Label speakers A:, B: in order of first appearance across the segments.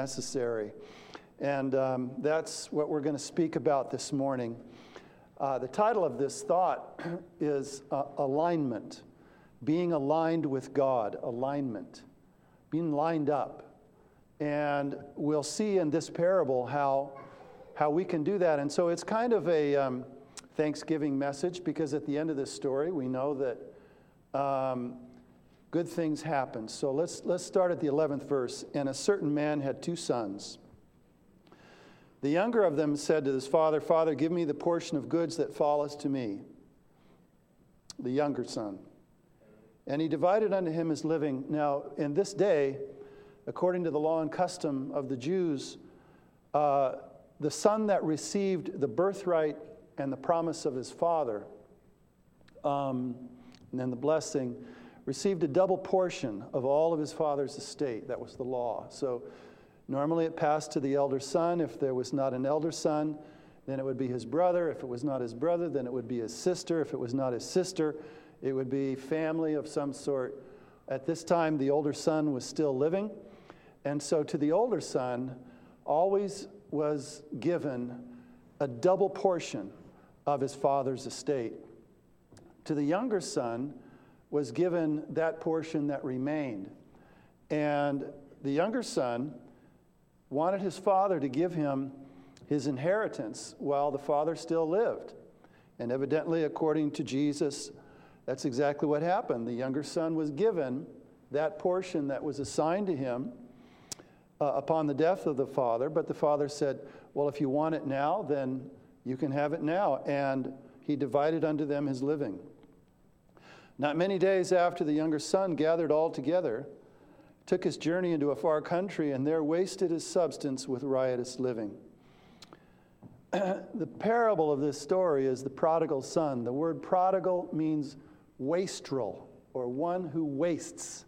A: necessary. And um, that's what we're going to speak about this morning. Uh, the title of this thought is uh, Alignment, being aligned with God, alignment, being lined up. And we'll see in this parable how, how we can do that. And so it's kind of a um, Thanksgiving message because at the end of this story, we know that um, good things happen. So let's, let's start at the 11th verse. And a certain man had two sons. The younger of them said to his father, Father, give me the portion of goods that falleth to me. The younger son. And he divided unto him his living. Now, in this day, according to the law and custom of the Jews, uh, the son that received the birthright and the promise of his father, um, and then the blessing, received a double portion of all of his father's estate. That was the law. So normally it passed to the elder son. If there was not an elder son, then it would be his brother. If it was not his brother, then it would be his sister. If it was not his sister, it would be family of some sort. At this time, the older son was still living. And so to the older son, always was given a double portion of his father's estate. To the younger son, was given that portion that remained. And the younger son wanted his father to give him his inheritance while the father still lived. And evidently, according to Jesus, that's exactly what happened. The younger son was given that portion that was assigned to him uh, upon the death of the father, but the father said, Well, if you want it now, then you can have it now. And he divided unto them his living. Not many days after the younger son gathered all together, took his journey into a far country, and there wasted his substance with riotous living. the parable of this story is the prodigal son. The word prodigal means wastrel, or one who wastes.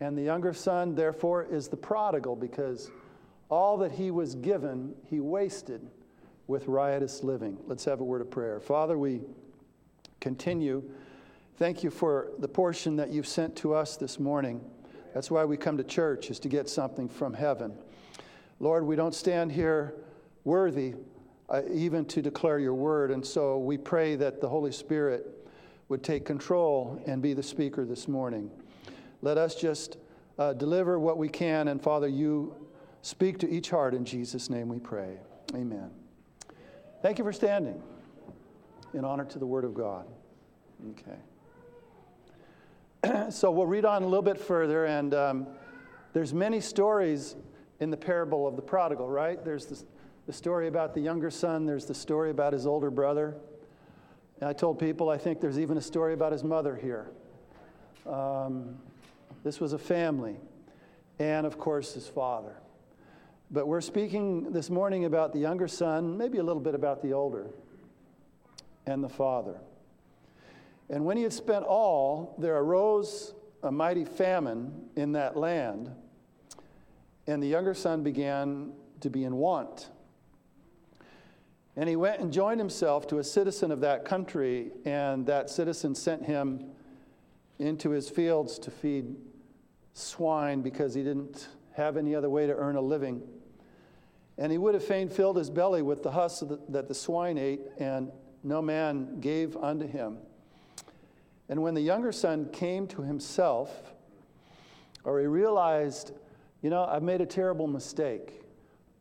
A: And the younger son, therefore, is the prodigal because all that he was given, he wasted with riotous living. Let's have a word of prayer. Father, we continue Thank you for the portion that you've sent to us this morning. That's why we come to church, is to get something from heaven. Lord, we don't stand here worthy uh, even to declare your word, and so we pray that the Holy Spirit would take control and be the speaker this morning. Let us just uh, deliver what we can, and Father, you speak to each heart in Jesus' name we pray. Amen. Thank you for standing in honor to the word of God. Okay. so we'll read on a little bit further, and um, there's many stories in the parable of the prodigal, right? There's the, the story about the younger son, there's the story about his older brother. And I told people I think there's even a story about his mother here. Um, this was a family, and of course, his father. But we're speaking this morning about the younger son, maybe a little bit about the older, and the father. And when he had spent all, there arose a mighty famine in that land, and the younger son began to be in want. And he went and joined himself to a citizen of that country, and that citizen sent him into his fields to feed swine because he didn't have any other way to earn a living. And he would have fain filled his belly with the husk that the swine ate, and no man gave unto him. And when the younger son came to himself, or he realized, you know, I've made a terrible mistake.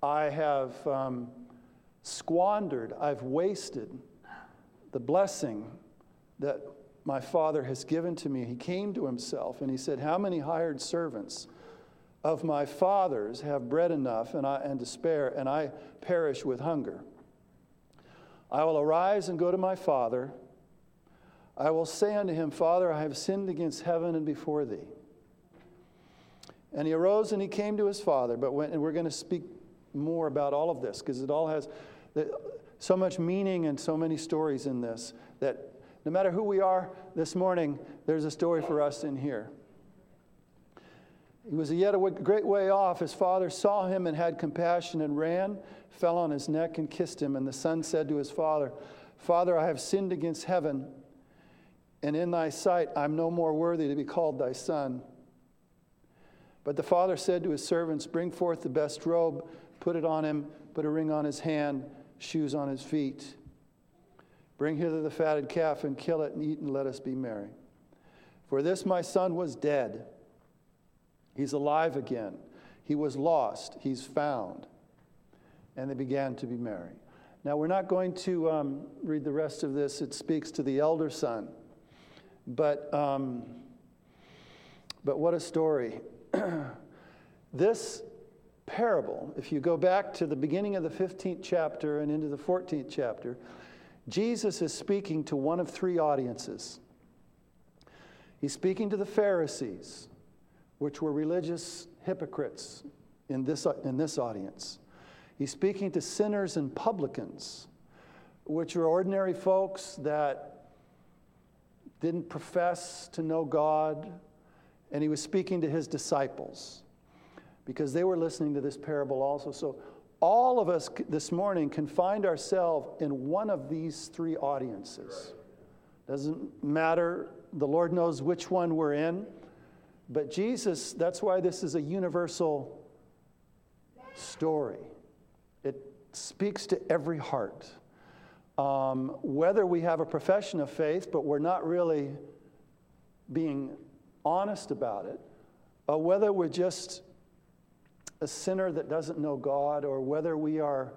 A: I have um, squandered, I've wasted the blessing that my father has given to me. He came to himself and he said, How many hired servants of my father's have bread enough and, I, and to spare, and I perish with hunger? I will arise and go to my father I will say unto him, Father, I have sinned against heaven and before thee. And he arose and he came to his father. But when, and we're going to speak more about all of this because it all has so much meaning and so many stories in this that no matter who we are this morning, there's a story for us in here. He was yet a great way off. His father saw him and had compassion and ran, fell on his neck and kissed him. And the son said to his father, Father, I have sinned against heaven and in thy sight I'm no more worthy to be called thy son. But the father said to his servants, Bring forth the best robe, put it on him, put a ring on his hand, shoes on his feet. Bring hither the fatted calf and kill it and eat and let us be merry. For this my son was dead. He's alive again. He was lost. He's found. And they began to be merry. Now, we're not going to um, read the rest of this. It speaks to the elder son. But, um, but what a story. this parable, if you go back to the beginning of the 15th chapter and into the 14th chapter, Jesus is speaking to one of three audiences. He's speaking to the Pharisees, which were religious hypocrites in this, in this audience. He's speaking to sinners and publicans, which are ordinary folks that didn't profess to know God, and he was speaking to his disciples because they were listening to this parable also. So, all of us this morning can find ourselves in one of these three audiences. Doesn't matter, the Lord knows which one we're in. But Jesus, that's why this is a universal story. It speaks to every heart. Um, whether we have a profession of faith, but we're not really being honest about it, or whether we're just a sinner that doesn't know God, or whether we are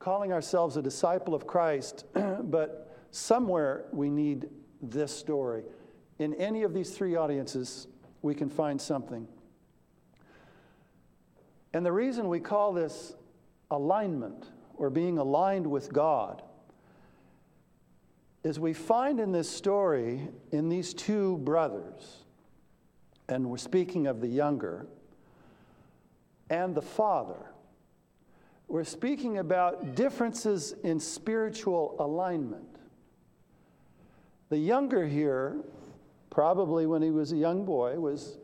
A: calling ourselves a disciple of Christ, but somewhere we need this story. In any of these three audiences, we can find something. And the reason we call this alignment or being aligned with God is we find in this story, in these two brothers, and we're speaking of the younger, and the father, we're speaking about differences in spiritual alignment. The younger here, probably when he was a young boy, was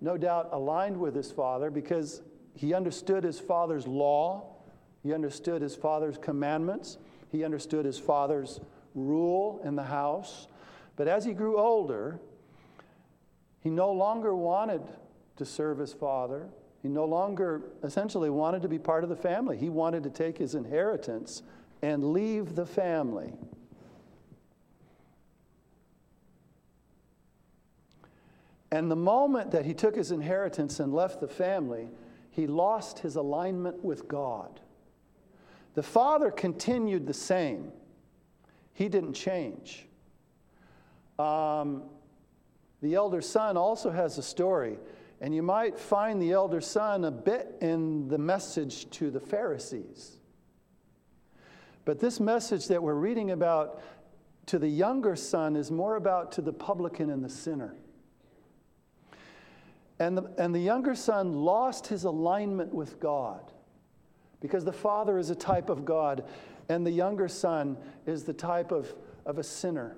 A: no doubt aligned with his father because he understood his father's law, he understood his father's commandments, he understood his father's rule in the house. But as he grew older, he no longer wanted to serve his father. He no longer essentially wanted to be part of the family. He wanted to take his inheritance and leave the family. And the moment that he took his inheritance and left the family, he lost his alignment with God. The father continued the same, he didn't change. Um, the elder son also has a story, and you might find the elder son a bit in the message to the Pharisees. But this message that we're reading about to the younger son is more about to the publican and the sinner. And the, and the younger son lost his alignment with God because the father is a type of God and the younger son is the type of, of a sinner.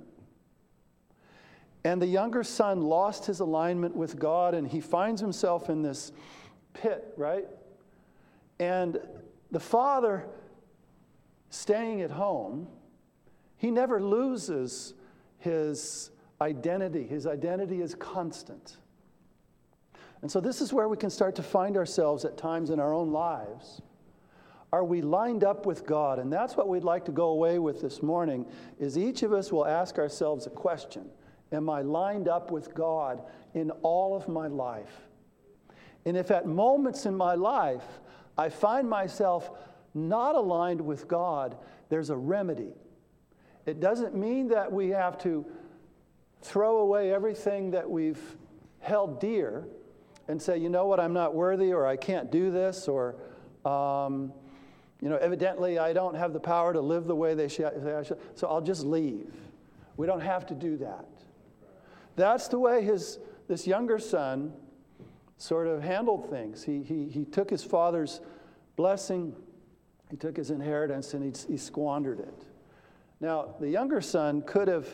A: And the younger son lost his alignment with God and he finds himself in this pit, right? And the father, staying at home, he never loses his identity. His identity is constant. And so, this is where we can start to find ourselves at times in our own lives. Are we lined up with God? And that's what we'd like to go away with this morning is each of us will ask ourselves a question. Am I lined up with God in all of my life? And if at moments in my life I find myself not aligned with God, there's a remedy. It doesn't mean that we have to throw away everything that we've held dear and say, you know what, I'm not worthy, or I can't do this, or, um, you know, evidently I don't have the power to live the way they say I should, so I'll just leave. We don't have to do that. That's the way his, this younger son sort of handled things. He, he, he took his father's blessing, he took his inheritance, and he, he squandered it. Now, the younger son could have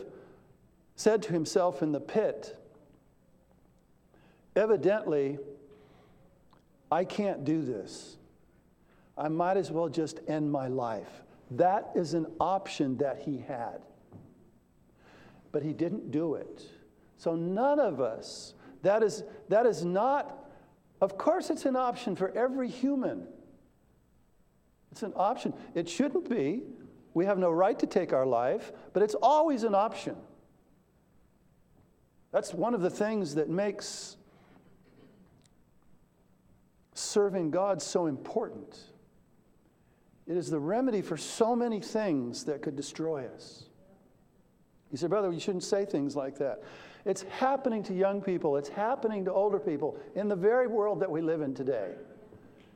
A: said to himself in the pit, Evidently, I can't do this. I might as well just end my life. That is an option that he had. But he didn't do it. So none of us, that is, that is not Of course, it's an option for every human. It's an option. It shouldn't be. We have no right to take our life, but it's always an option. That's one of the things that makes serving God so important. It is the remedy for so many things that could destroy us. You said, Brother, you shouldn't say things like that. It's happening to young people, it's happening to older people in the very world that we live in today.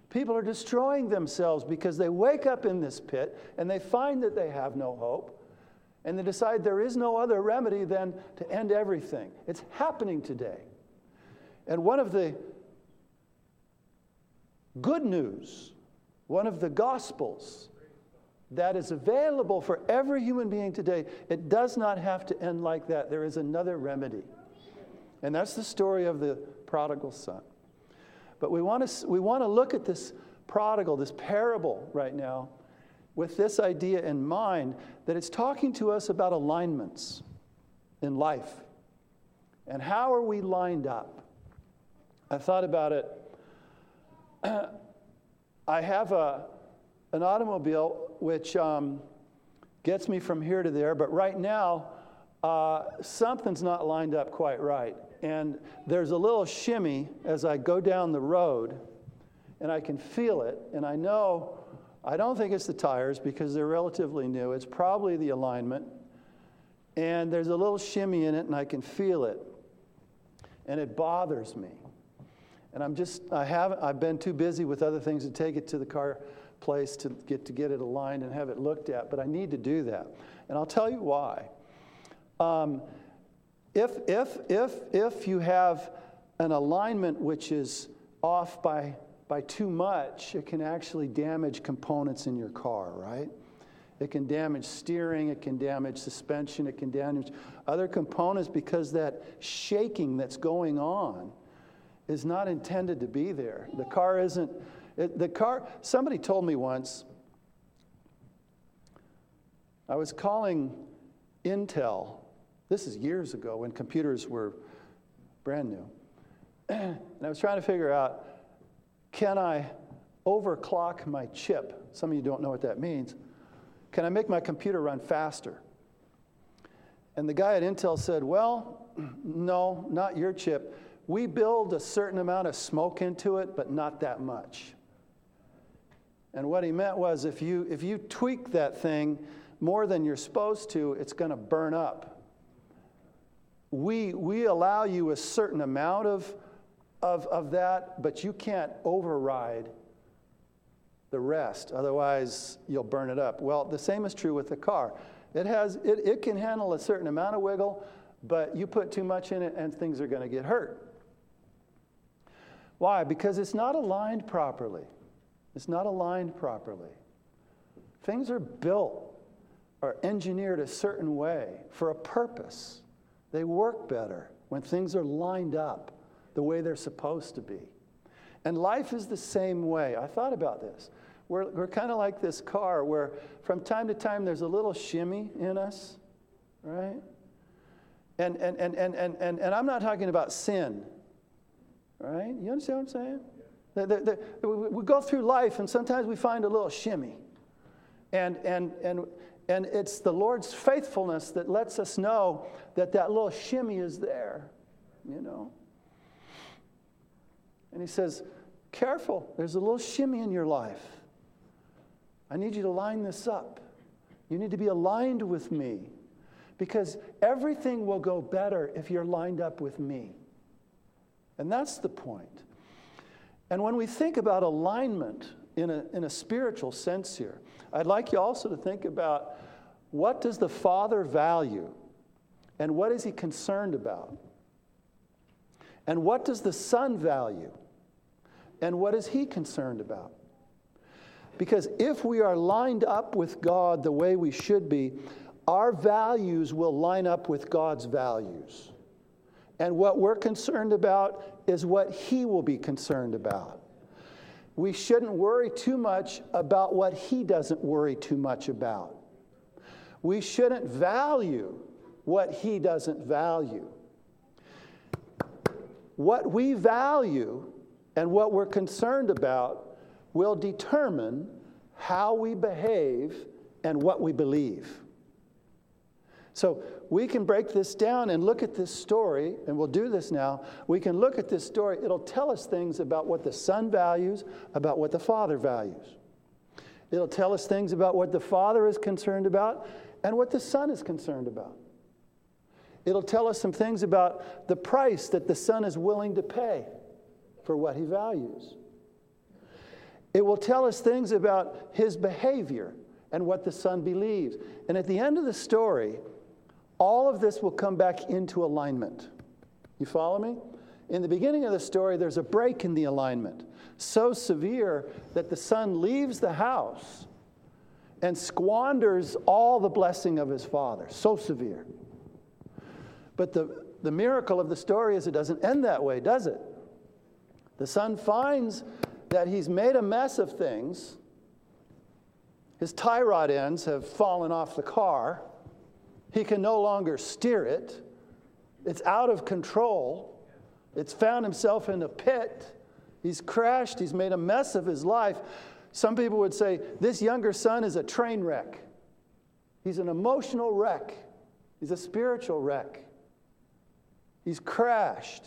A: People are destroying themselves because they wake up in this pit and they find that they have no hope and they decide there is no other remedy than to end everything. It's happening today. And one of the good news, one of the gospels that is available for every human being today, it does not have to end like that. There is another remedy. And that's the story of the prodigal son. But we want to, we want to look at this prodigal, this parable right now, with this idea in mind that it's talking to us about alignments in life. And how are we lined up? I thought about it. I have a, an automobile which um, gets me from here to there, but right now, uh, something's not lined up quite right. And there's a little shimmy as I go down the road, and I can feel it, and I know I don't think it's the tires because they're relatively new. It's probably the alignment. And there's a little shimmy in it, and I can feel it. And it bothers me. And I'm just, I haven't, I've been too busy with other things to take it to the car place to get, to get it aligned and have it looked at, but I need to do that. And I'll tell you why. Um, if, if, if, if you have an alignment which is off by, by too much, it can actually damage components in your car, right? It can damage steering, it can damage suspension, it can damage other components because that shaking that's going on is not intended to be there. The car isn't, it, the car, somebody told me once, I was calling Intel, this is years ago when computers were brand new, and I was trying to figure out can I overclock my chip? Some of you don't know what that means. Can I make my computer run faster? And the guy at Intel said, Well, no, not your chip we build a certain amount of smoke into it, but not that much. And what he meant was if you, if you tweak that thing more than you're supposed to, it's going to burn up. We, we allow you a certain amount of, of, of that, but you can't override the rest. Otherwise, you'll burn it up. Well, the same is true with the car. It, has, it, it can handle a certain amount of wiggle, but you put too much in it and things are going to get hurt. Why? Because it's not aligned properly. It's not aligned properly. Things are built or engineered a certain way for a purpose. They work better when things are lined up the way they're supposed to be. And life is the same way. I thought about this. We're, we're kind of like this car where from time to time there's a little shimmy in us, right? And, and, and, and, and, and, and I'm not talking about sin. Right? You understand what I'm saying? We go through life and sometimes we find a little shimmy. And, and, and, and it's the Lord's faithfulness that lets us know that that little shimmy is there, you know. And He says, Careful, there's a little shimmy in your life. I need you to line this up. You need to be aligned with me because everything will go better if you're lined up with me. And that's the point. And when we think about alignment in a, in a spiritual sense here, I'd like you also to think about what does the Father value and what is he concerned about? And what does the Son value? And what is he concerned about? Because if we are lined up with God the way we should be, our values will line up with God's values. And what we're concerned about is what He will be concerned about. We shouldn't worry too much about what He doesn't worry too much about. We shouldn't value what He doesn't value. What we value and what we're concerned about will determine how we behave and what we believe. So we can break this down and look at this story, and we'll do this now. We can look at this story. It'll tell us things about what the Son values, about what the Father values. It'll tell us things about what the Father is concerned about and what the Son is concerned about. It'll tell us some things about the price that the Son is willing to pay for what he values. It will tell us things about his behavior and what the Son believes. And at the end of the story, all of this will come back into alignment. You follow me? In the beginning of the story, there's a break in the alignment, so severe that the son leaves the house and squanders all the blessing of his father. So severe. But the, the miracle of the story is it doesn't end that way, does it? The son finds that he's made a mess of things. His tie rod ends have fallen off the car. He can no longer steer it. It's out of control. It's found himself in a pit. He's crashed. He's made a mess of his life. Some people would say this younger son is a train wreck. He's an emotional wreck. He's a spiritual wreck. He's crashed.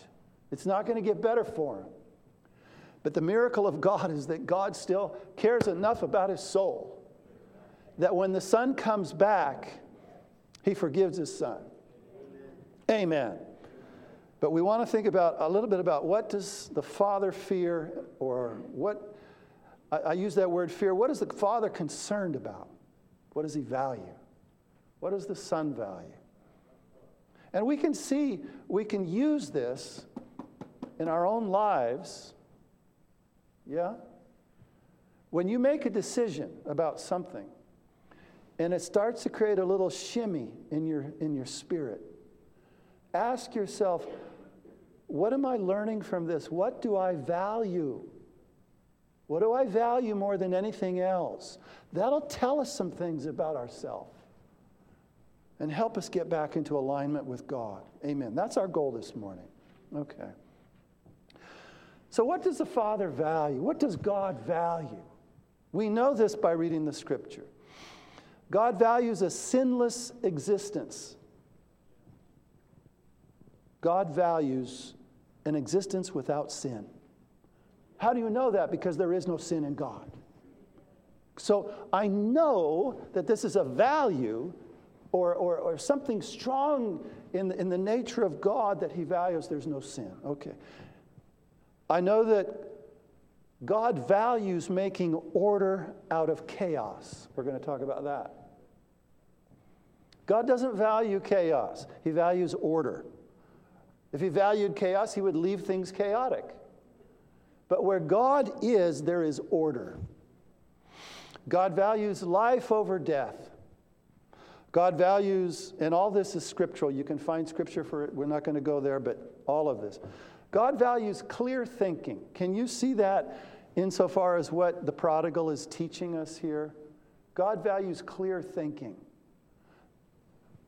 A: It's not going to get better for him. But the miracle of God is that God still cares enough about his soul that when the son comes back, he forgives his son. Amen. Amen. But we want to think about a little bit about what does the father fear or what I, I use that word fear. What is the father concerned about? What does he value? What does the son value? And we can see, we can use this in our own lives yeah? When you make a decision about something and it starts to create a little shimmy in your, in your spirit, ask yourself, what am I learning from this? What do I value? What do I value more than anything else? That'll tell us some things about ourselves and help us get back into alignment with God. Amen. That's our goal this morning. Okay. So, what does the Father value? What does God value? We know this by reading the scripture. God values a sinless existence. God values an existence without sin. How do you know that? Because there is no sin in God. So I know that this is a value or, or, or something strong in in the nature of God that He values. There's no sin. Okay. I know that God values making order out of chaos. We're going to talk about that. God doesn't value chaos, He values order. If He valued chaos, He would leave things chaotic. But where God is, there is order. God values life over death. God values, and all this is scriptural. You can find scripture for it. We're not going to go there, but all of this. God values clear thinking. Can you see that insofar as what the prodigal is teaching us here? God values clear thinking.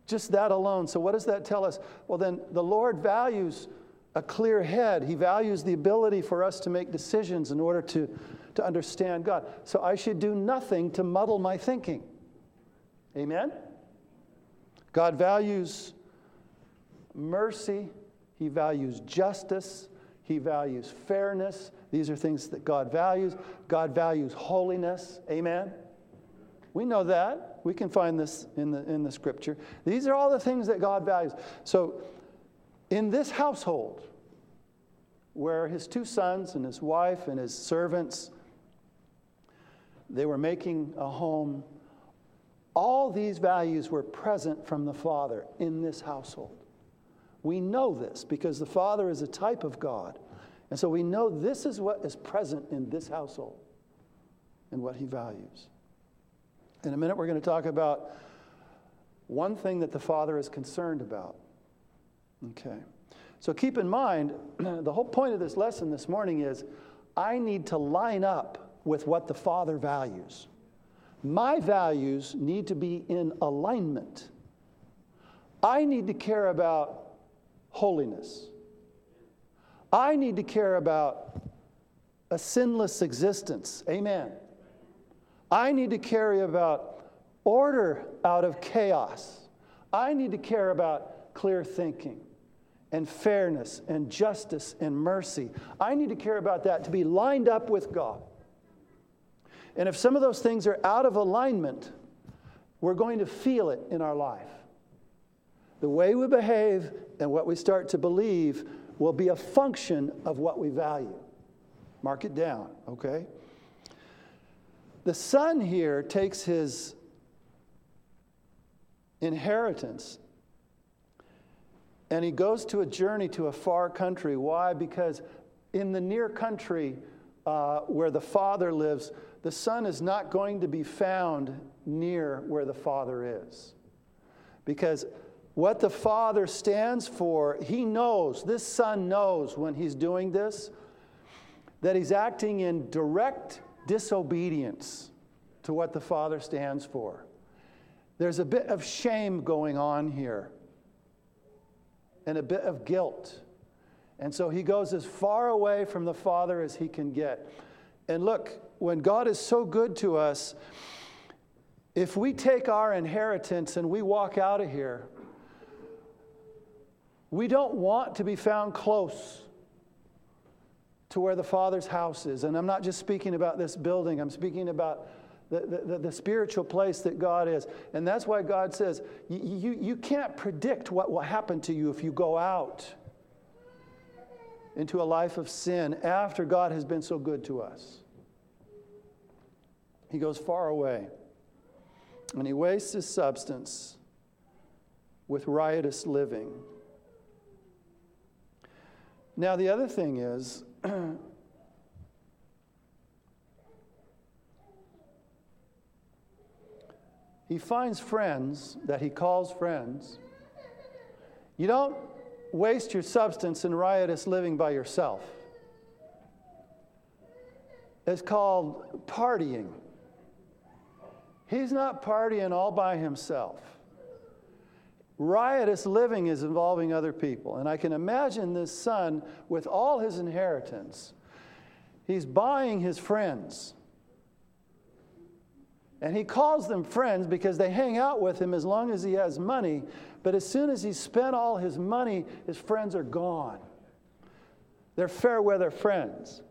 A: Just that alone. So, what does that tell us? Well, then, the Lord values a clear head. He values the ability for us to make decisions in order to, to understand God. So, I should do nothing to muddle my thinking. Amen? God values mercy he values justice. He values fairness. These are things that God values. God values holiness. Amen? We know that. We can find this in the, in the scripture. These are all the things that God values. So, in this household, where his two sons and his wife and his servants they were making a home all these values were present from the father in this household we know this because the Father is a type of God. And so we know this is what is present in this household and what he values. In a minute, we're going to talk about one thing that the Father is concerned about. Okay. So keep in mind, the whole point of this lesson this morning is I need to line up with what the Father values. My values need to be in alignment. I need to care about holiness. I need to care about a sinless existence. Amen. I need to carry about order out of chaos. I need to care about clear thinking and fairness and justice and mercy. I need to care about that to be lined up with God. And if some of those things are out of alignment, we're going to feel it in our life. The way we behave and what we start to believe will be a function of what we value. Mark it down, okay? The son here takes his inheritance and he goes to a journey to a far country. Why? Because in the near country uh, where the father lives, the son is not going to be found near where the father is. Because what the father stands for, he knows, this son knows when he's doing this, that he's acting in direct disobedience to what the father stands for. There's a bit of shame going on here and a bit of guilt. And so he goes as far away from the Father as he can get. And look, when God is so good to us, if we take our inheritance and we walk out of here, we don't want to be found close to where the Father's house is. And I'm not just speaking about this building, I'm speaking about the, the, the, spiritual place that God is. And that's why God says you, you, you can't predict what will happen to you if you go out into a life of sin after God has been so good to us. He goes far away and he wastes his substance with riotous living. Now, the other thing is, he finds friends that he calls friends. You don't waste your substance in riotous living by yourself. It's called partying. He's not partying all by himself. Riotous living is involving other people. And I can imagine this son with all his inheritance. He's buying his friends. And he calls them friends because they hang out with him as long as he has money. But as soon as he's spent all his money, his friends are gone. They're fair weather friends.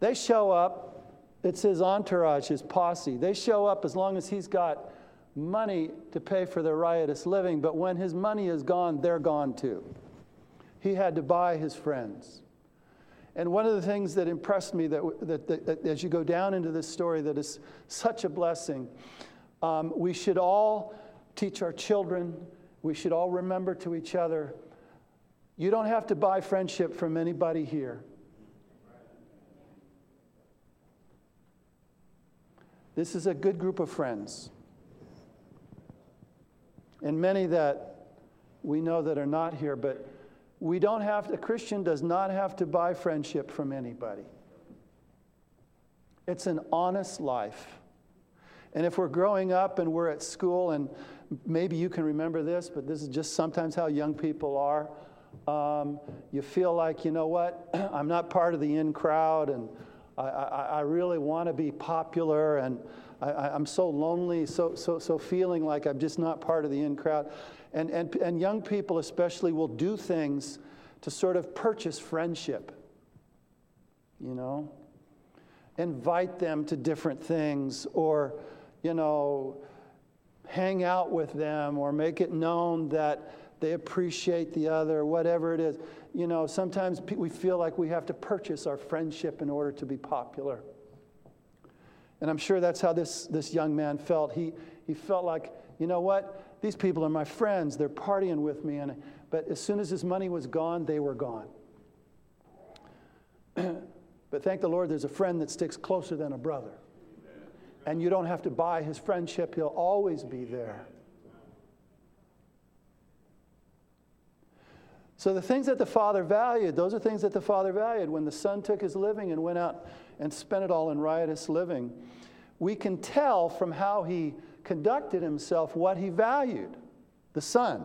A: They show up, it's his entourage, his posse. They show up as long as he's got money to pay for their riotous living, but when his money is gone, they're gone too. He had to buy his friends. And one of the things that impressed me that, that, that, that as you go down into this story, that is such a blessing, um, we should all teach our children, we should all remember to each other you don't have to buy friendship from anybody here. This is a good group of friends and many that we know that are not here, but we don't have, a Christian does not have to buy friendship from anybody. It's an honest life. And if we're growing up and we're at school, and maybe you can remember this, but this is just sometimes how young people are. Um, you feel like, you know what, I'm not part of the in crowd, and I, I, I really want to be popular, and I, am so lonely, so, so, so feeling like I'm just not part of the in crowd. And, and, and young people, especially, will do things to sort of purchase friendship, you know? Invite them to different things or, you know, hang out with them or make it known that they appreciate the other, whatever it is. You know, sometimes we feel like we have to purchase our friendship in order to be popular. And I'm sure that's how this, this young man felt. He, he felt like, you know what? These people are my friends. They're partying with me. And, but as soon as his money was gone, they were gone. but thank the Lord, there's a friend that sticks closer than a brother. And you don't have to buy his friendship, he'll always be there. So the things that the father valued, those are things that the father valued. When the son took his living and went out and spent it all in riotous living, we can tell from how he conducted himself what he valued the son.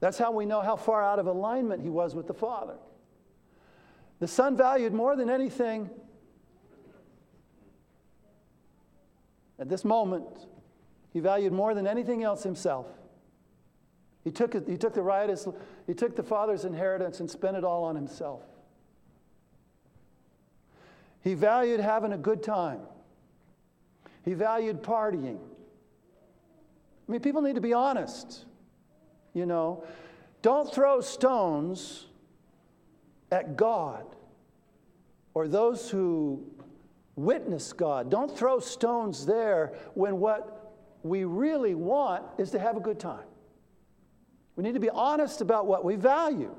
A: That's how we know how far out of alignment he was with the father. The Son valued more than anything at this moment, he valued more than anything else himself. He took, he took the riotous, he took the Father's inheritance and spent it all on himself. He valued having a good time. He valued partying. I mean, people need to be honest. You know, don't throw stones at God or those who witness God. Don't throw stones there when what we really want is to have a good time. We need to be honest about what we value.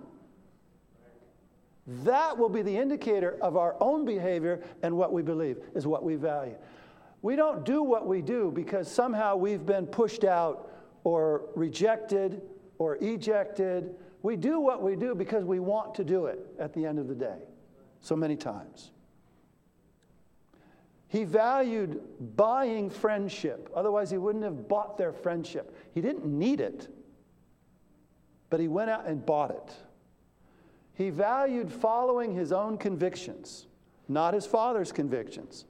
A: That will be the indicator of our own behavior and what we believe is what we value. We don't do what we do because somehow we've been pushed out or rejected or ejected. We do what we do because we want to do it at the end of the day, so many times. He valued buying friendship, otherwise, he wouldn't have bought their friendship. He didn't need it, but he went out and bought it. He valued following his own convictions, not his father's convictions.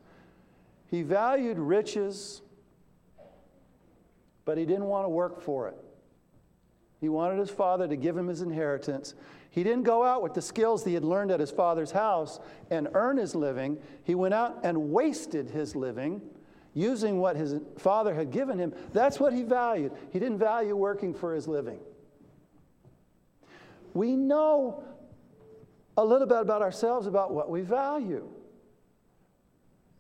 A: He valued riches, but he didn't want to work for it. He wanted his father to give him his inheritance. He didn't go out with the skills that he had learned at his father's house and earn his living. He went out and wasted his living using what his father had given him. That's what he valued. He didn't value working for his living. We know a little bit about ourselves, about what we value.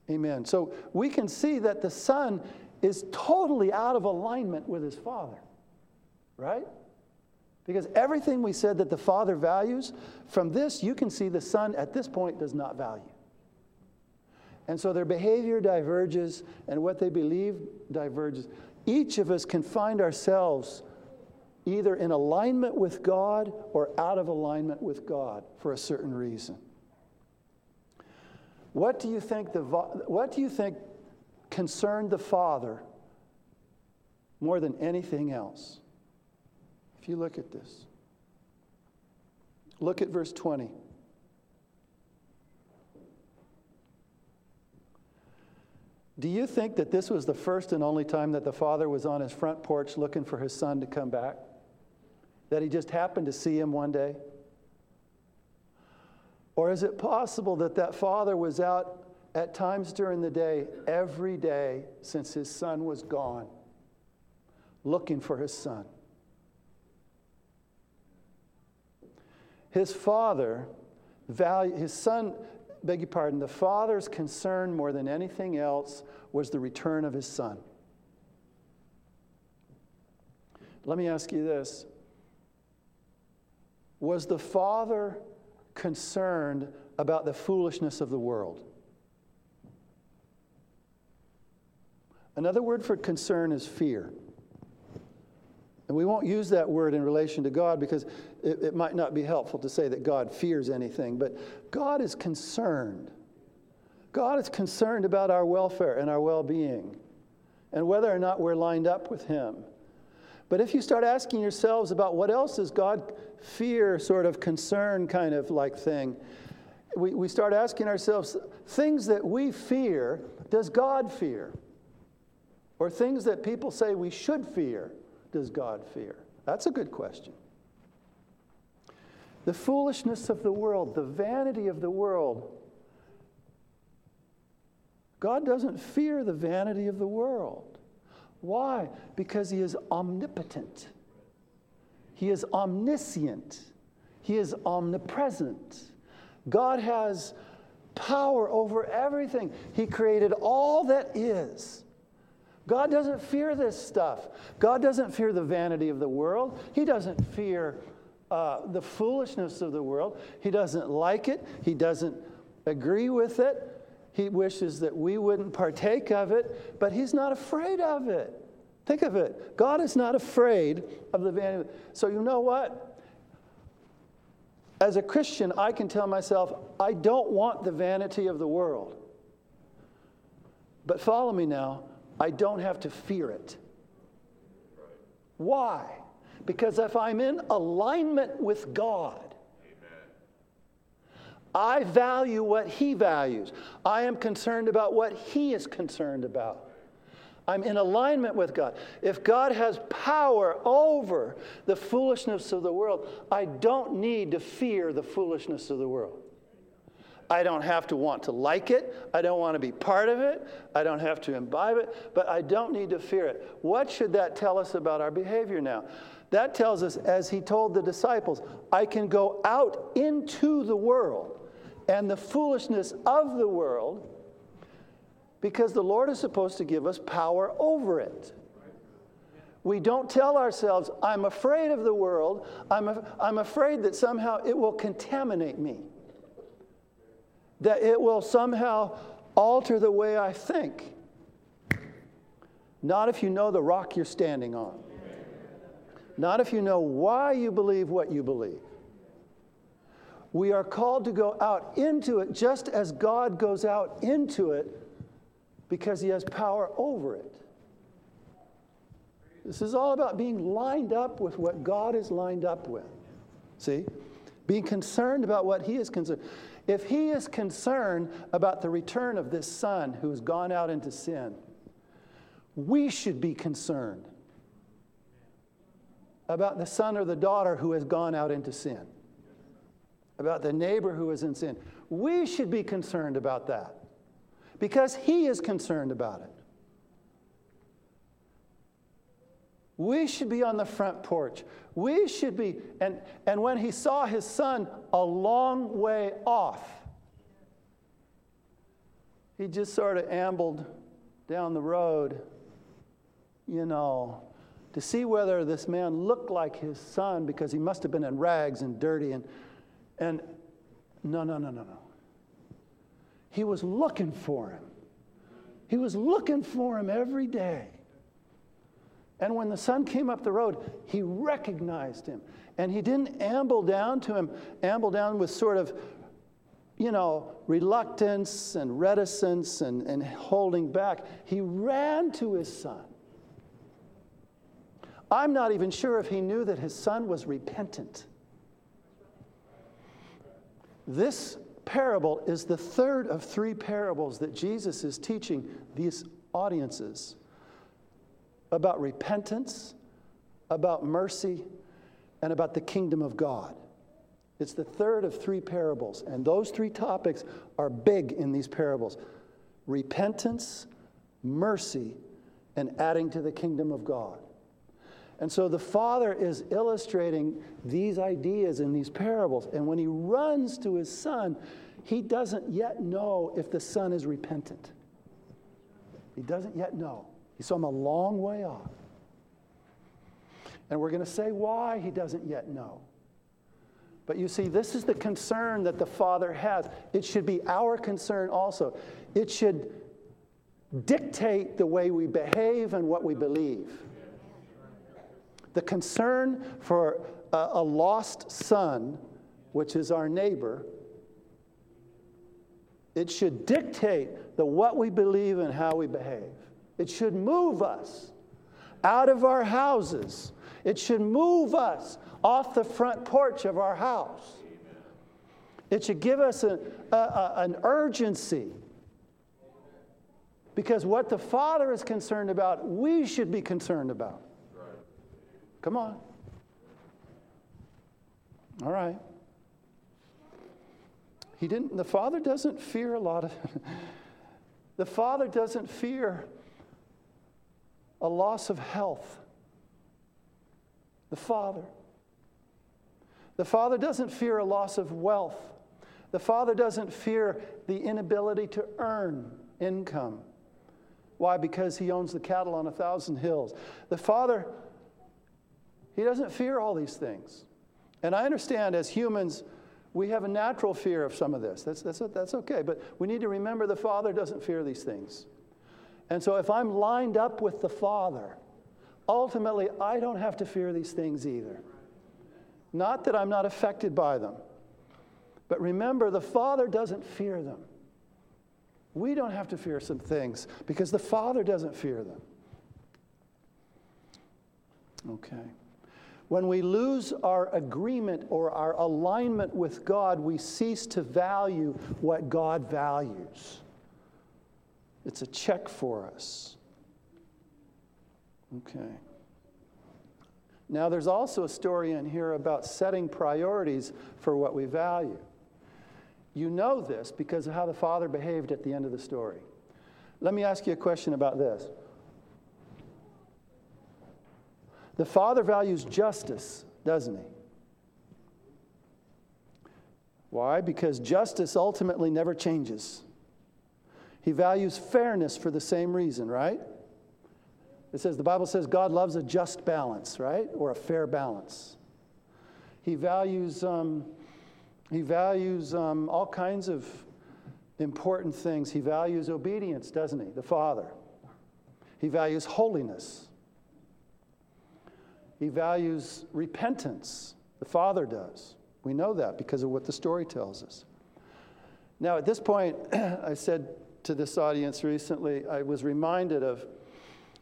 A: Amen. So we can see that the son is totally out of alignment with his father, right? Because everything we said that the Father values, from this you can see the Son at this point does not value. And so their behavior diverges and what they believe diverges. Each of us can find ourselves either in alignment with God or out of alignment with God for a certain reason. What do you think, the, what do you think concerned the Father more than anything else? If you look at this, look at verse 20. Do you think that this was the first and only time that the father was on his front porch looking for his son to come back? That he just happened to see him one day? Or is it possible that that father was out at times during the day, every day since his son was gone, looking for his son? His father value, his son, beg your pardon, the father's concern more than anything else was the return of his son. Let me ask you this Was the father concerned about the foolishness of the world? Another word for concern is fear. And we won't use that word in relation to God because it, it, might not be helpful to say that God fears anything, but God is concerned. God is concerned about our welfare and our well being and whether or not we're lined up with Him. But if you start asking yourselves about what else does God fear, sort of concern kind of like thing, we, we start asking ourselves things that we fear, does God fear? Or things that people say we should fear does God fear? That's a good question. The foolishness of the world, the vanity of the world. God doesn't fear the vanity of the world. Why? Because He is omnipotent, He is omniscient, He is omnipresent. God has power over everything. He created all that is. God doesn't fear this stuff. God doesn't fear the vanity of the world. He doesn't fear uh, the foolishness of the world. He doesn't like it. He doesn't agree with it. He wishes that we wouldn't partake of it, but He's not afraid of it. Think of it. God is not afraid of the vanity. So, you know what? As a Christian, I can tell myself, I don't want the vanity of the world. But follow me now. I don't have to fear it. Why? Because if I'm in alignment with God, I value what He values. I am concerned about what He is concerned about. I'm in alignment with God. If God has power over the foolishness of the world, I don't need to fear the foolishness of the world. I don't have to want to like it. I don't want to be part of it. I don't have to imbibe it, but I don't need to fear it. What should that tell us about our behavior now? That tells us, as he told the disciples, I can go out into the world and the foolishness of the world because the Lord is supposed to give us power over it. We don't tell ourselves, I'm afraid of the world, I'm, I'm afraid that somehow it will contaminate me, that it will somehow alter the way I think. Not if you know the rock you're standing on, not if you know why you believe what you believe. We are called to go out into it just as God goes out into it because he has power over it. This is all about being lined up with what God is lined up with. See? Being concerned about what he is concerned. If he is concerned about the return of this son who has gone out into sin, we should be concerned about the son or the daughter who has gone out into sin, about the neighbor who is in sin. We should be concerned about that because He is concerned about it. We should be on the front porch. We should be, and, and when he saw his son a long way off, he just sort of ambled down the road, you know, to see whether this man looked like his son because he must have been in rags and dirty and, and no, no, no, no, no. He was looking for him. He was looking for him every day. And when the son came up the road, he recognized him. And he didn't amble down to him, amble down with sort of, you know, reluctance and reticence and, and holding back. He ran to his son. I'm not even sure if he knew that his son was repentant. This parable is the third of three parables that Jesus is teaching these audiences about repentance, about mercy, and about the kingdom of God. It's the third of three parables, and those three topics are big in these parables repentance, mercy, and adding to the kingdom of God. And so the father is illustrating these ideas in these parables. And when he runs to his son, he doesn't yet know if the son is repentant. He doesn't yet know. He saw him a long way off. And we're going to say why he doesn't yet know. But you see, this is the concern that the Father has. It should be our concern also. It should dictate the way we behave and what we believe. The concern for a, a lost son, which is our neighbor, it should dictate the what we believe and how we behave. It should move us out of our houses. It should move us off the front porch of our house. It should give us a, a, an urgency. Because what the Father is concerned about, we should be concerned about. Come on. All right. He didn't, the father doesn't fear a lot of, the father doesn't fear a loss of health. The father. The father doesn't fear a loss of wealth. The father doesn't fear the inability to earn income. Why? Because he owns the cattle on a thousand hills. The father he doesn't fear all these things. And I understand as humans, we have a natural fear of some of this. That's, that's, that's okay. But we need to remember the Father doesn't fear these things. And so if I'm lined up with the Father, ultimately, I don't have to fear these things either. Not that I'm not affected by them. But remember, the Father doesn't fear them. We don't have to fear some things because the Father doesn't fear them. Okay. When we lose our agreement or our alignment with God, we cease to value what God values. It's a check for us. Okay. Now, there's also a story in here about setting priorities for what we value. You know this because of how the father behaved at the end of the story. Let me ask you a question about this. The father values justice, doesn't he? Why? Because justice ultimately never changes. He values fairness for the same reason, right? It says, the Bible says God loves a just balance, right? Or a fair balance. He values, um, he values um, all kinds of important things. He values obedience, doesn't he? The Father. He values holiness. He values repentance. The Father does. We know that because of what the story tells us. Now, at this point, I said to this audience recently, I was reminded of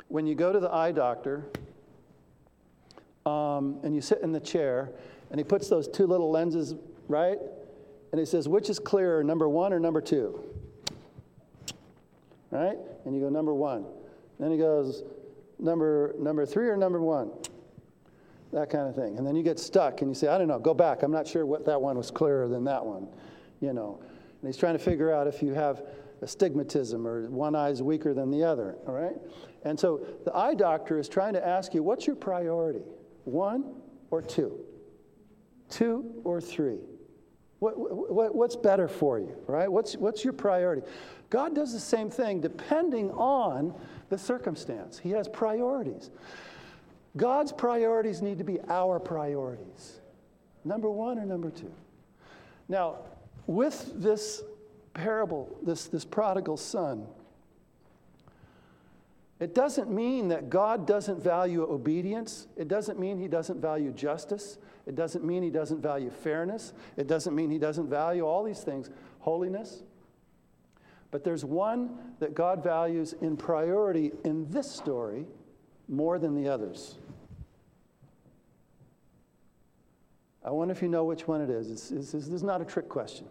A: when you go to the eye doctor um, and you sit in the chair, and he puts those two little lenses, right? And he says, which is clearer, number one or number two? Right? And you go, number one. Then he goes, number, number three or number one? That kind of thing. And then you get stuck and you say, I don't know, go back. I'm not sure what that one was clearer than that one, you know. And he's trying to figure out if you have astigmatism or one eye is weaker than the other, all right? And so the eye doctor is trying to ask you, what's your priority? One or two? Two or three? What, what, what's better for you, right? What's, what's your priority? God does the same thing depending on the circumstance. He has priorities. God's priorities need to be our priorities. Number one or number two? Now, with this parable, this, this prodigal son, it doesn't mean that God doesn't value obedience. It doesn't mean he doesn't value justice. It doesn't mean he doesn't value fairness. It doesn't mean he doesn't value all these things, holiness. But there's one that God values in priority in this story more than the others. I wonder if you know which one it is. It's, it's, this is not a trick question.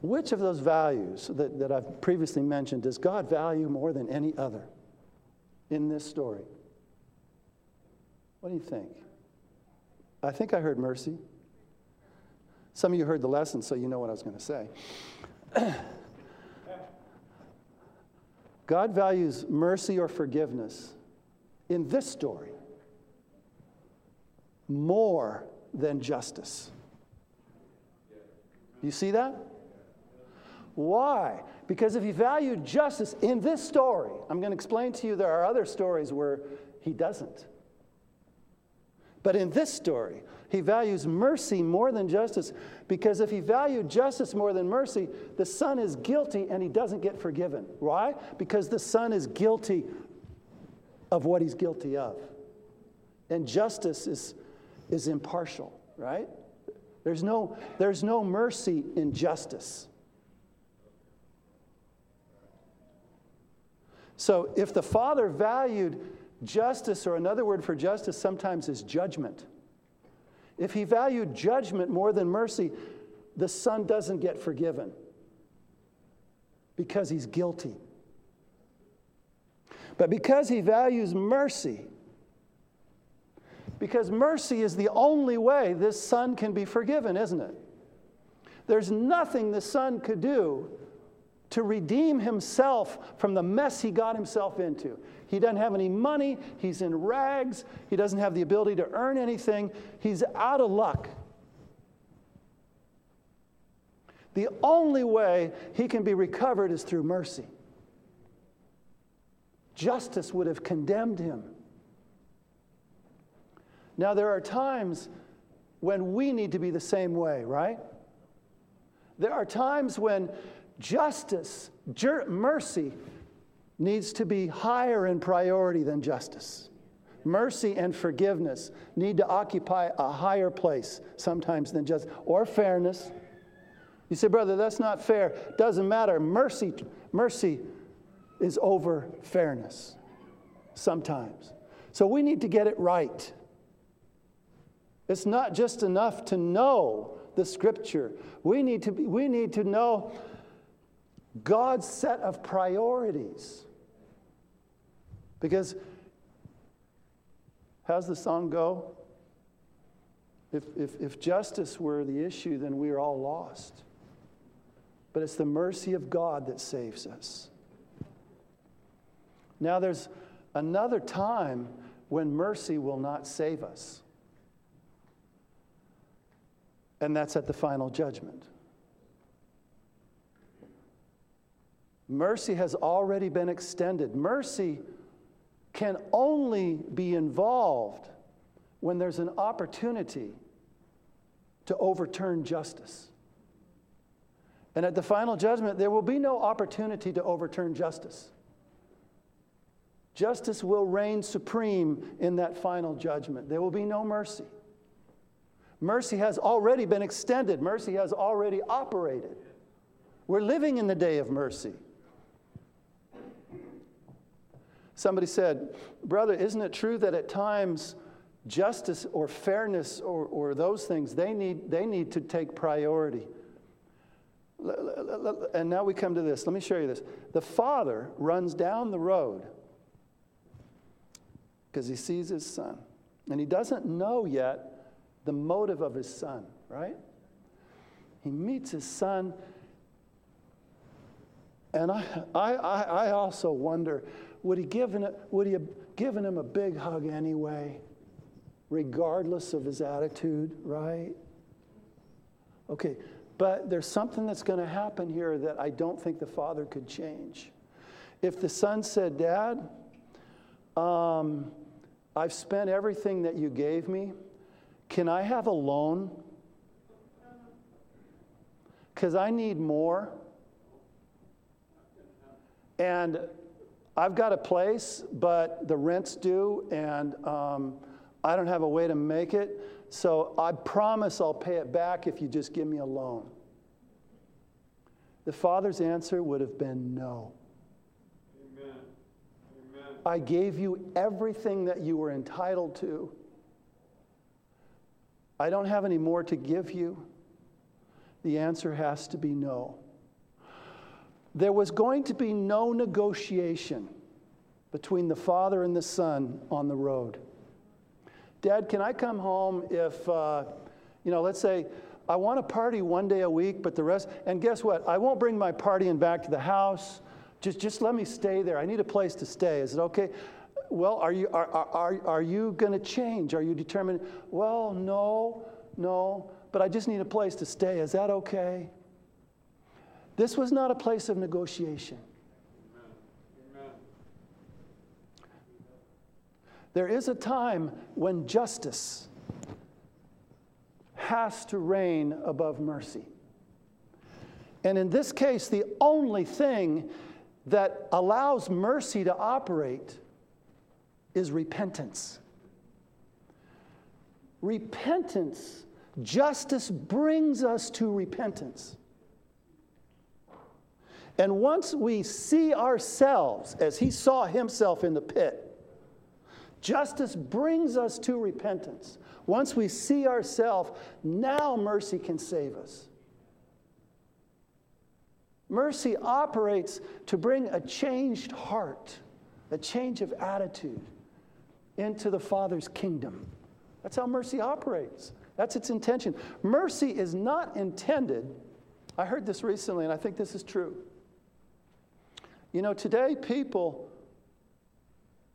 A: Which of those values that, that I've previously mentioned does God value more than any other? in this story? What do you think? I think I heard mercy. Some of you heard the lesson, so you know what I was going to say. God values mercy or forgiveness in this story more than justice. You see that? Why? Because if he valued justice in this story, I'm going to explain to you there are other stories where he doesn't. But in this story, he values mercy more than justice because if he valued justice more than mercy, the son is guilty and he doesn't get forgiven. Why? Because the son is guilty of what he's guilty of. And justice is, is impartial, right? There's no, there's no mercy in justice. So if the Father valued justice, or another word for justice sometimes is judgment, if he valued judgment more than mercy, the Son doesn't get forgiven because he's guilty. But because he values mercy, because mercy is the only way this son can be forgiven, isn't it? There's nothing the son could do to redeem himself from the mess he got himself into. He doesn't have any money, he's in rags, he doesn't have the ability to earn anything, he's out of luck. The only way he can be recovered is through mercy. Justice would have condemned him. Now, there are times when we need to be the same way, right? There are times when Justice, mercy, needs to be higher in priority than justice. Mercy and forgiveness need to occupy a higher place sometimes than just, or fairness. You say, brother, that's not fair. Doesn't matter. Mercy, mercy is over fairness sometimes. So we need to get it right. It's not just enough to know the scripture. We need to, be, we need to know God's set of priorities. Because, how's the song go? If, if, if justice were the issue, then we are all lost. But it's the mercy of God that saves us. Now, there's another time when mercy will not save us, and that's at the final judgment. Mercy has already been extended. Mercy can only be involved when there's an opportunity to overturn justice. And at the final judgment, there will be no opportunity to overturn justice. Justice will reign supreme in that final judgment. There will be no mercy. Mercy has already been extended, mercy has already operated. We're living in the day of mercy. Somebody said, Brother, isn't it true that at times justice or fairness or, or those things, they need, they need to take priority? And now we come to this. Let me show you this. The father runs down the road because he sees his son. And he doesn't know yet the motive of his son, right? He meets his son. And I, I, I also wonder would he, given, would he have given him a big hug anyway, regardless of his attitude, right? Okay, but there's something that's going to happen here that I don't think the father could change. If the son said, Dad, um, I've spent everything that you gave me. Can I have a loan? Because I need more. And I've got a place, but the rent's due, and um, I don't have a way to make it. So I promise I'll pay it back if you just give me a loan. The father's answer would have been no. amen I gave you everything that you were entitled to. I don't have any more to give you. The answer has to be no. There was going to be no negotiation between the father and the son on the road. Dad, can I come home if, uh, you know, let's say I want to party one day a week, but the rest, and guess what? I won't bring my partying back to the house. Just, just let me stay there. I need a place to stay. Is it okay? Well, are you, are, are, are you going to change? Are you determined? Well, no, no, but I just need a place to stay. Is that okay? This was not a place of negotiation. There is a time when justice has to reign above mercy. And in this case, the only thing that allows mercy to operate is repentance. Repentance, justice brings us to repentance. And once we see ourselves as he saw himself in the pit, justice brings us to repentance. Once we see ourselves, now mercy can save us. Mercy operates to bring a changed heart, a change of attitude into the Father's kingdom. That's how mercy operates. That's its intention. Mercy is not intended, I heard this recently, and I think this is true. You know, today people,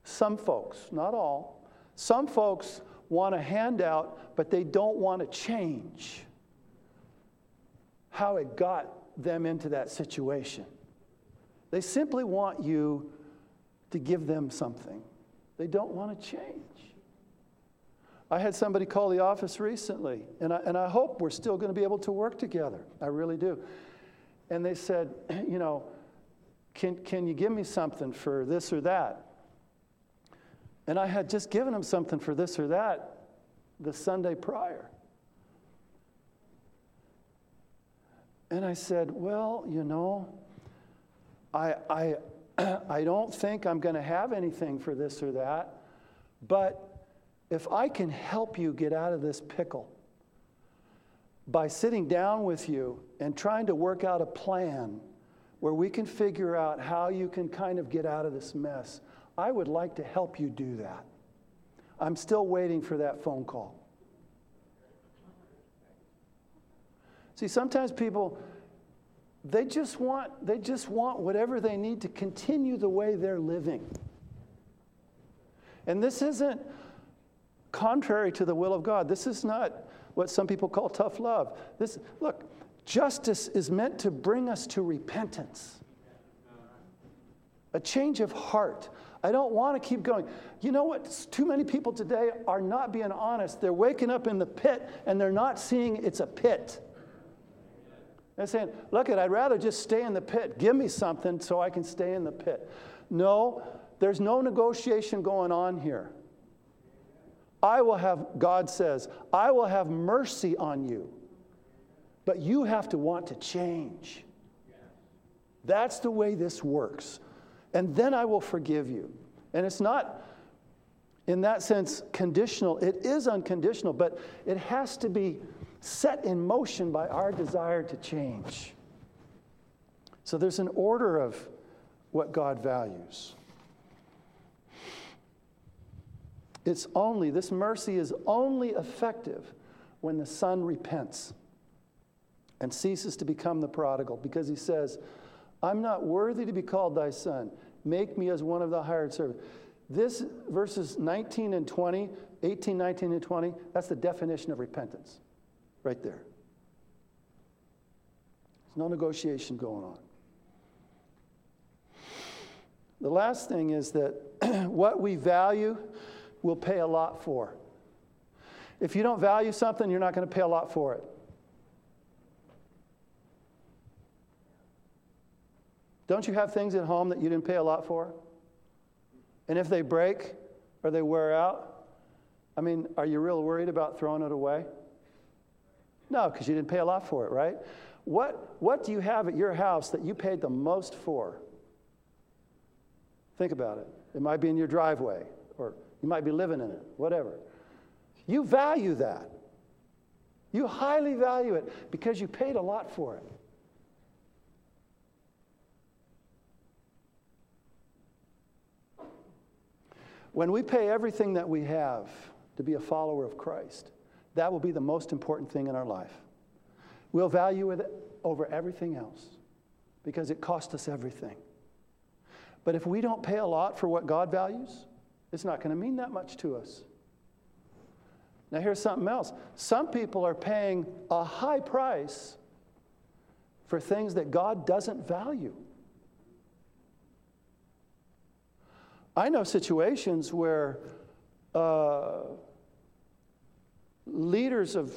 A: some folks, not all, some folks want a handout, but they don't want to change how it got them into that situation. They simply want you to give them something. They don't want to change. I had somebody call the office recently, and I, and I hope we're still going to be able to work together. I really do. And they said, you know, can, can you give me something for this or that? And I had just given them something for this or that the Sunday prior. And I said, Well, you know, I, I, I don't think I'm going to have anything for this or that, but if I can help you get out of this pickle by sitting down with you and trying to work out a plan where we can figure out how you can kind of get out of this mess, I would like to help you do that. I'm still waiting for that phone call. See, sometimes people they just want they just want whatever they need to continue the way they're living. And this isn't contrary to the will of God. This is not what some people call tough love. This, look, justice is meant to bring us to repentance, a change of heart. I don't want to keep going. You know what? Too many people today are not being honest. They're waking up in the pit and they're not seeing it's a pit. They're saying, Look, it, I'd rather just stay in the pit. Give me something so I can stay in the pit. No, there's no negotiation going on here. I will have, God says, I will have mercy on you. But you have to want to change. That's the way this works. And then I will forgive you. And it's not, in that sense, conditional. It is unconditional, but it has to be set in motion by our desire to change. So there's an order of what God values. It's only, this mercy is only effective when the son repents and ceases to become the prodigal because he says, I'm not worthy to be called thy son. Make me as one of the hired servants. This verses 19 and 20, 18, 19, and 20, that's the definition of repentance right there. There's no negotiation going on. The last thing is that what we value we'll pay a lot for. If you don't value something, you're not going to pay a lot for it. Don't you have things at home that you didn't pay a lot for? And if they break or they wear out, I mean, are you real worried about throwing it away? No, because you didn't pay a lot for it, right? What, what do you have at your house that you paid the most for? Think about it. It might be in your driveway, or you might be living in it, whatever. You value that. You highly value it because you paid a lot for it. When we pay everything that we have to be a follower of Christ, that will be the most important thing in our life. We'll value it over everything else because it cost us everything. But if we don't pay a lot for what God values, it's not going to mean that much to us. Now, here's something else. Some people are paying a high price for things that God doesn't value. I know situations where uh, leaders of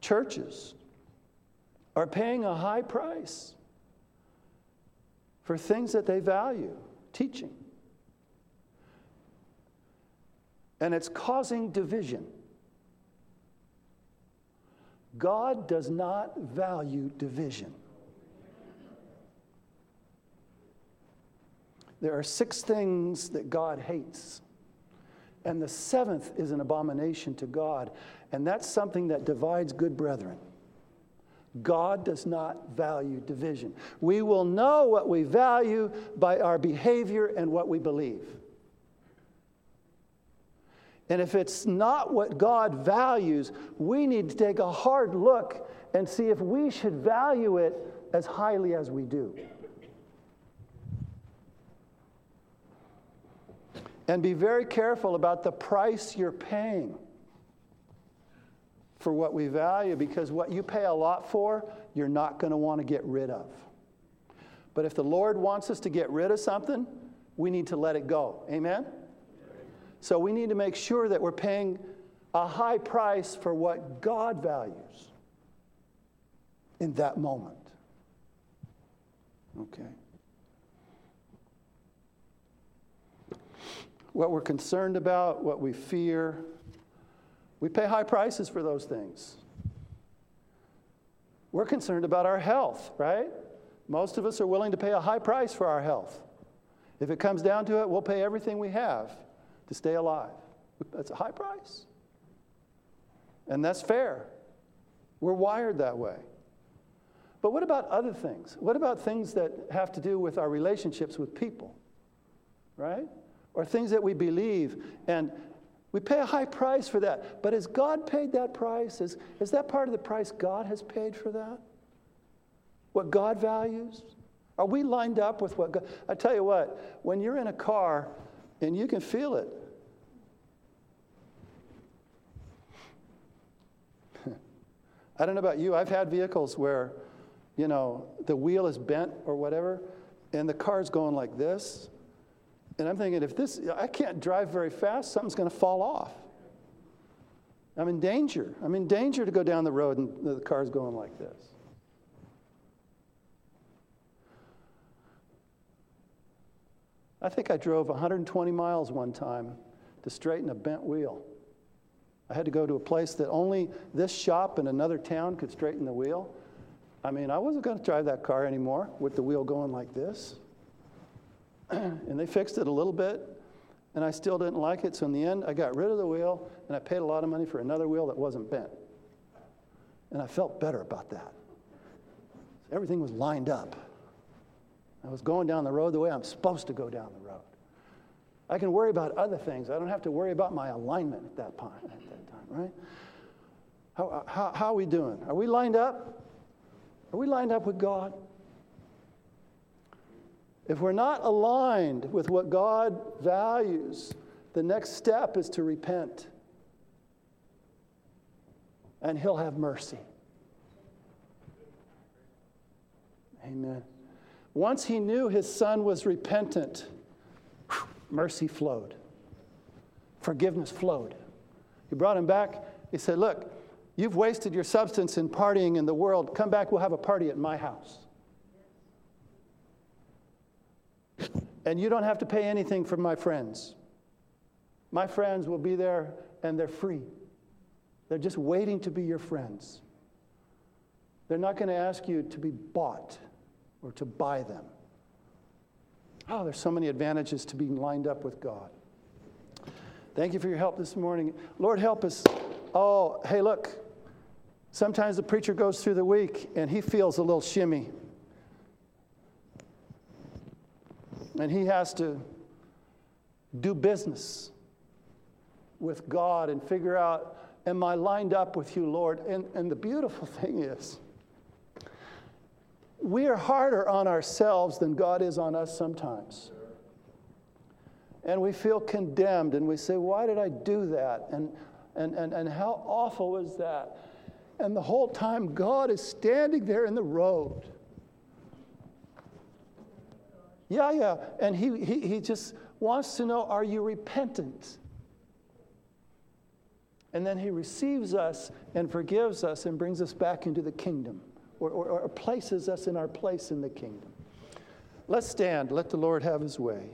A: churches are paying a high price for things that they value, teaching. And it's causing division. God does not value division. There are six things that God hates. And the seventh is an abomination to God. And that's something that divides good brethren. God does not value division. We will know what we value by our behavior and what we believe. And if it's not what God values, we need to take a hard look and see if we should value it as highly as we do. And be very careful about the price you're paying for what we value because what you pay a lot for, you're not going to want to get rid of. But if the Lord wants us to get rid of something, we need to let it go. Amen? So we need to make sure that we're paying a high price for what God values in that moment. Okay. What we're concerned about, what we fear, we pay high prices for those things. We're concerned about our health, right? Most of us are willing to pay a high price for our health. If it comes down to it, we'll pay everything we have to stay alive. That's a high price. And that's fair. We're wired that way. But what about other things? What about things that have to do with our relationships with people? Right? Or things that we believe and we pay a high price for that. But has God paid that price? Is, is that part of the price God has paid for that? What God values? Are we lined up with what God? I tell you what, when you're in a car and you can feel it, I don't know about you, I've had vehicles where, you know, the wheel is bent or whatever, and the car's going like this. And I'm thinking, if this, I can't drive very fast, something's going to fall off. I'm in danger. I'm in danger to go down the road and the car's going like this. I think I drove 120 miles one time to straighten a bent wheel. I had to go to a place that only this shop in another town could straighten the wheel. I mean, I wasn't going to drive that car anymore with the wheel going like this. and they fixed it a little bit, and I still didn't like it. So in the end, I got rid of the wheel, and I paid a lot of money for another wheel that wasn't bent. And I felt better about that. Everything was lined up. I was going down the road the way I'm supposed to go down the road. I can worry about other things. I don't have to worry about my alignment at that point, at that time, right? How, uh, how, how are we doing? Are we lined up? Are we lined up with God? If we're not aligned with what God values, the next step is to repent. And He'll have mercy. Amen. Once He knew His Son was repentant, mercy flowed, forgiveness flowed. He brought him back. He said, Look, you've wasted your substance in partying in the world. Come back, we'll have a party at my house. And you don't have to pay anything for my friends. My friends will be there and they're free. They're just waiting to be your friends. They're not going to ask you to be bought or to buy them. Oh, there's so many advantages to being lined up with God. Thank you for your help this morning. Lord, help us. Oh, hey, look. Sometimes the preacher goes through the week and he feels a little shimmy. And he has to do business with God and figure out, am I lined up with you, Lord? And, and the beautiful thing is, we are harder on ourselves than God is on us sometimes. And we feel condemned and we say, Why did I do that? And, and, and, and how awful was that? And the whole time, God is standing there in the road yeah, yeah. And he, he, he just wants to know are you repentant? And then he receives us and forgives us and brings us back into the kingdom or, or, or places us in our place in the kingdom. Let's stand. Let the Lord have his way.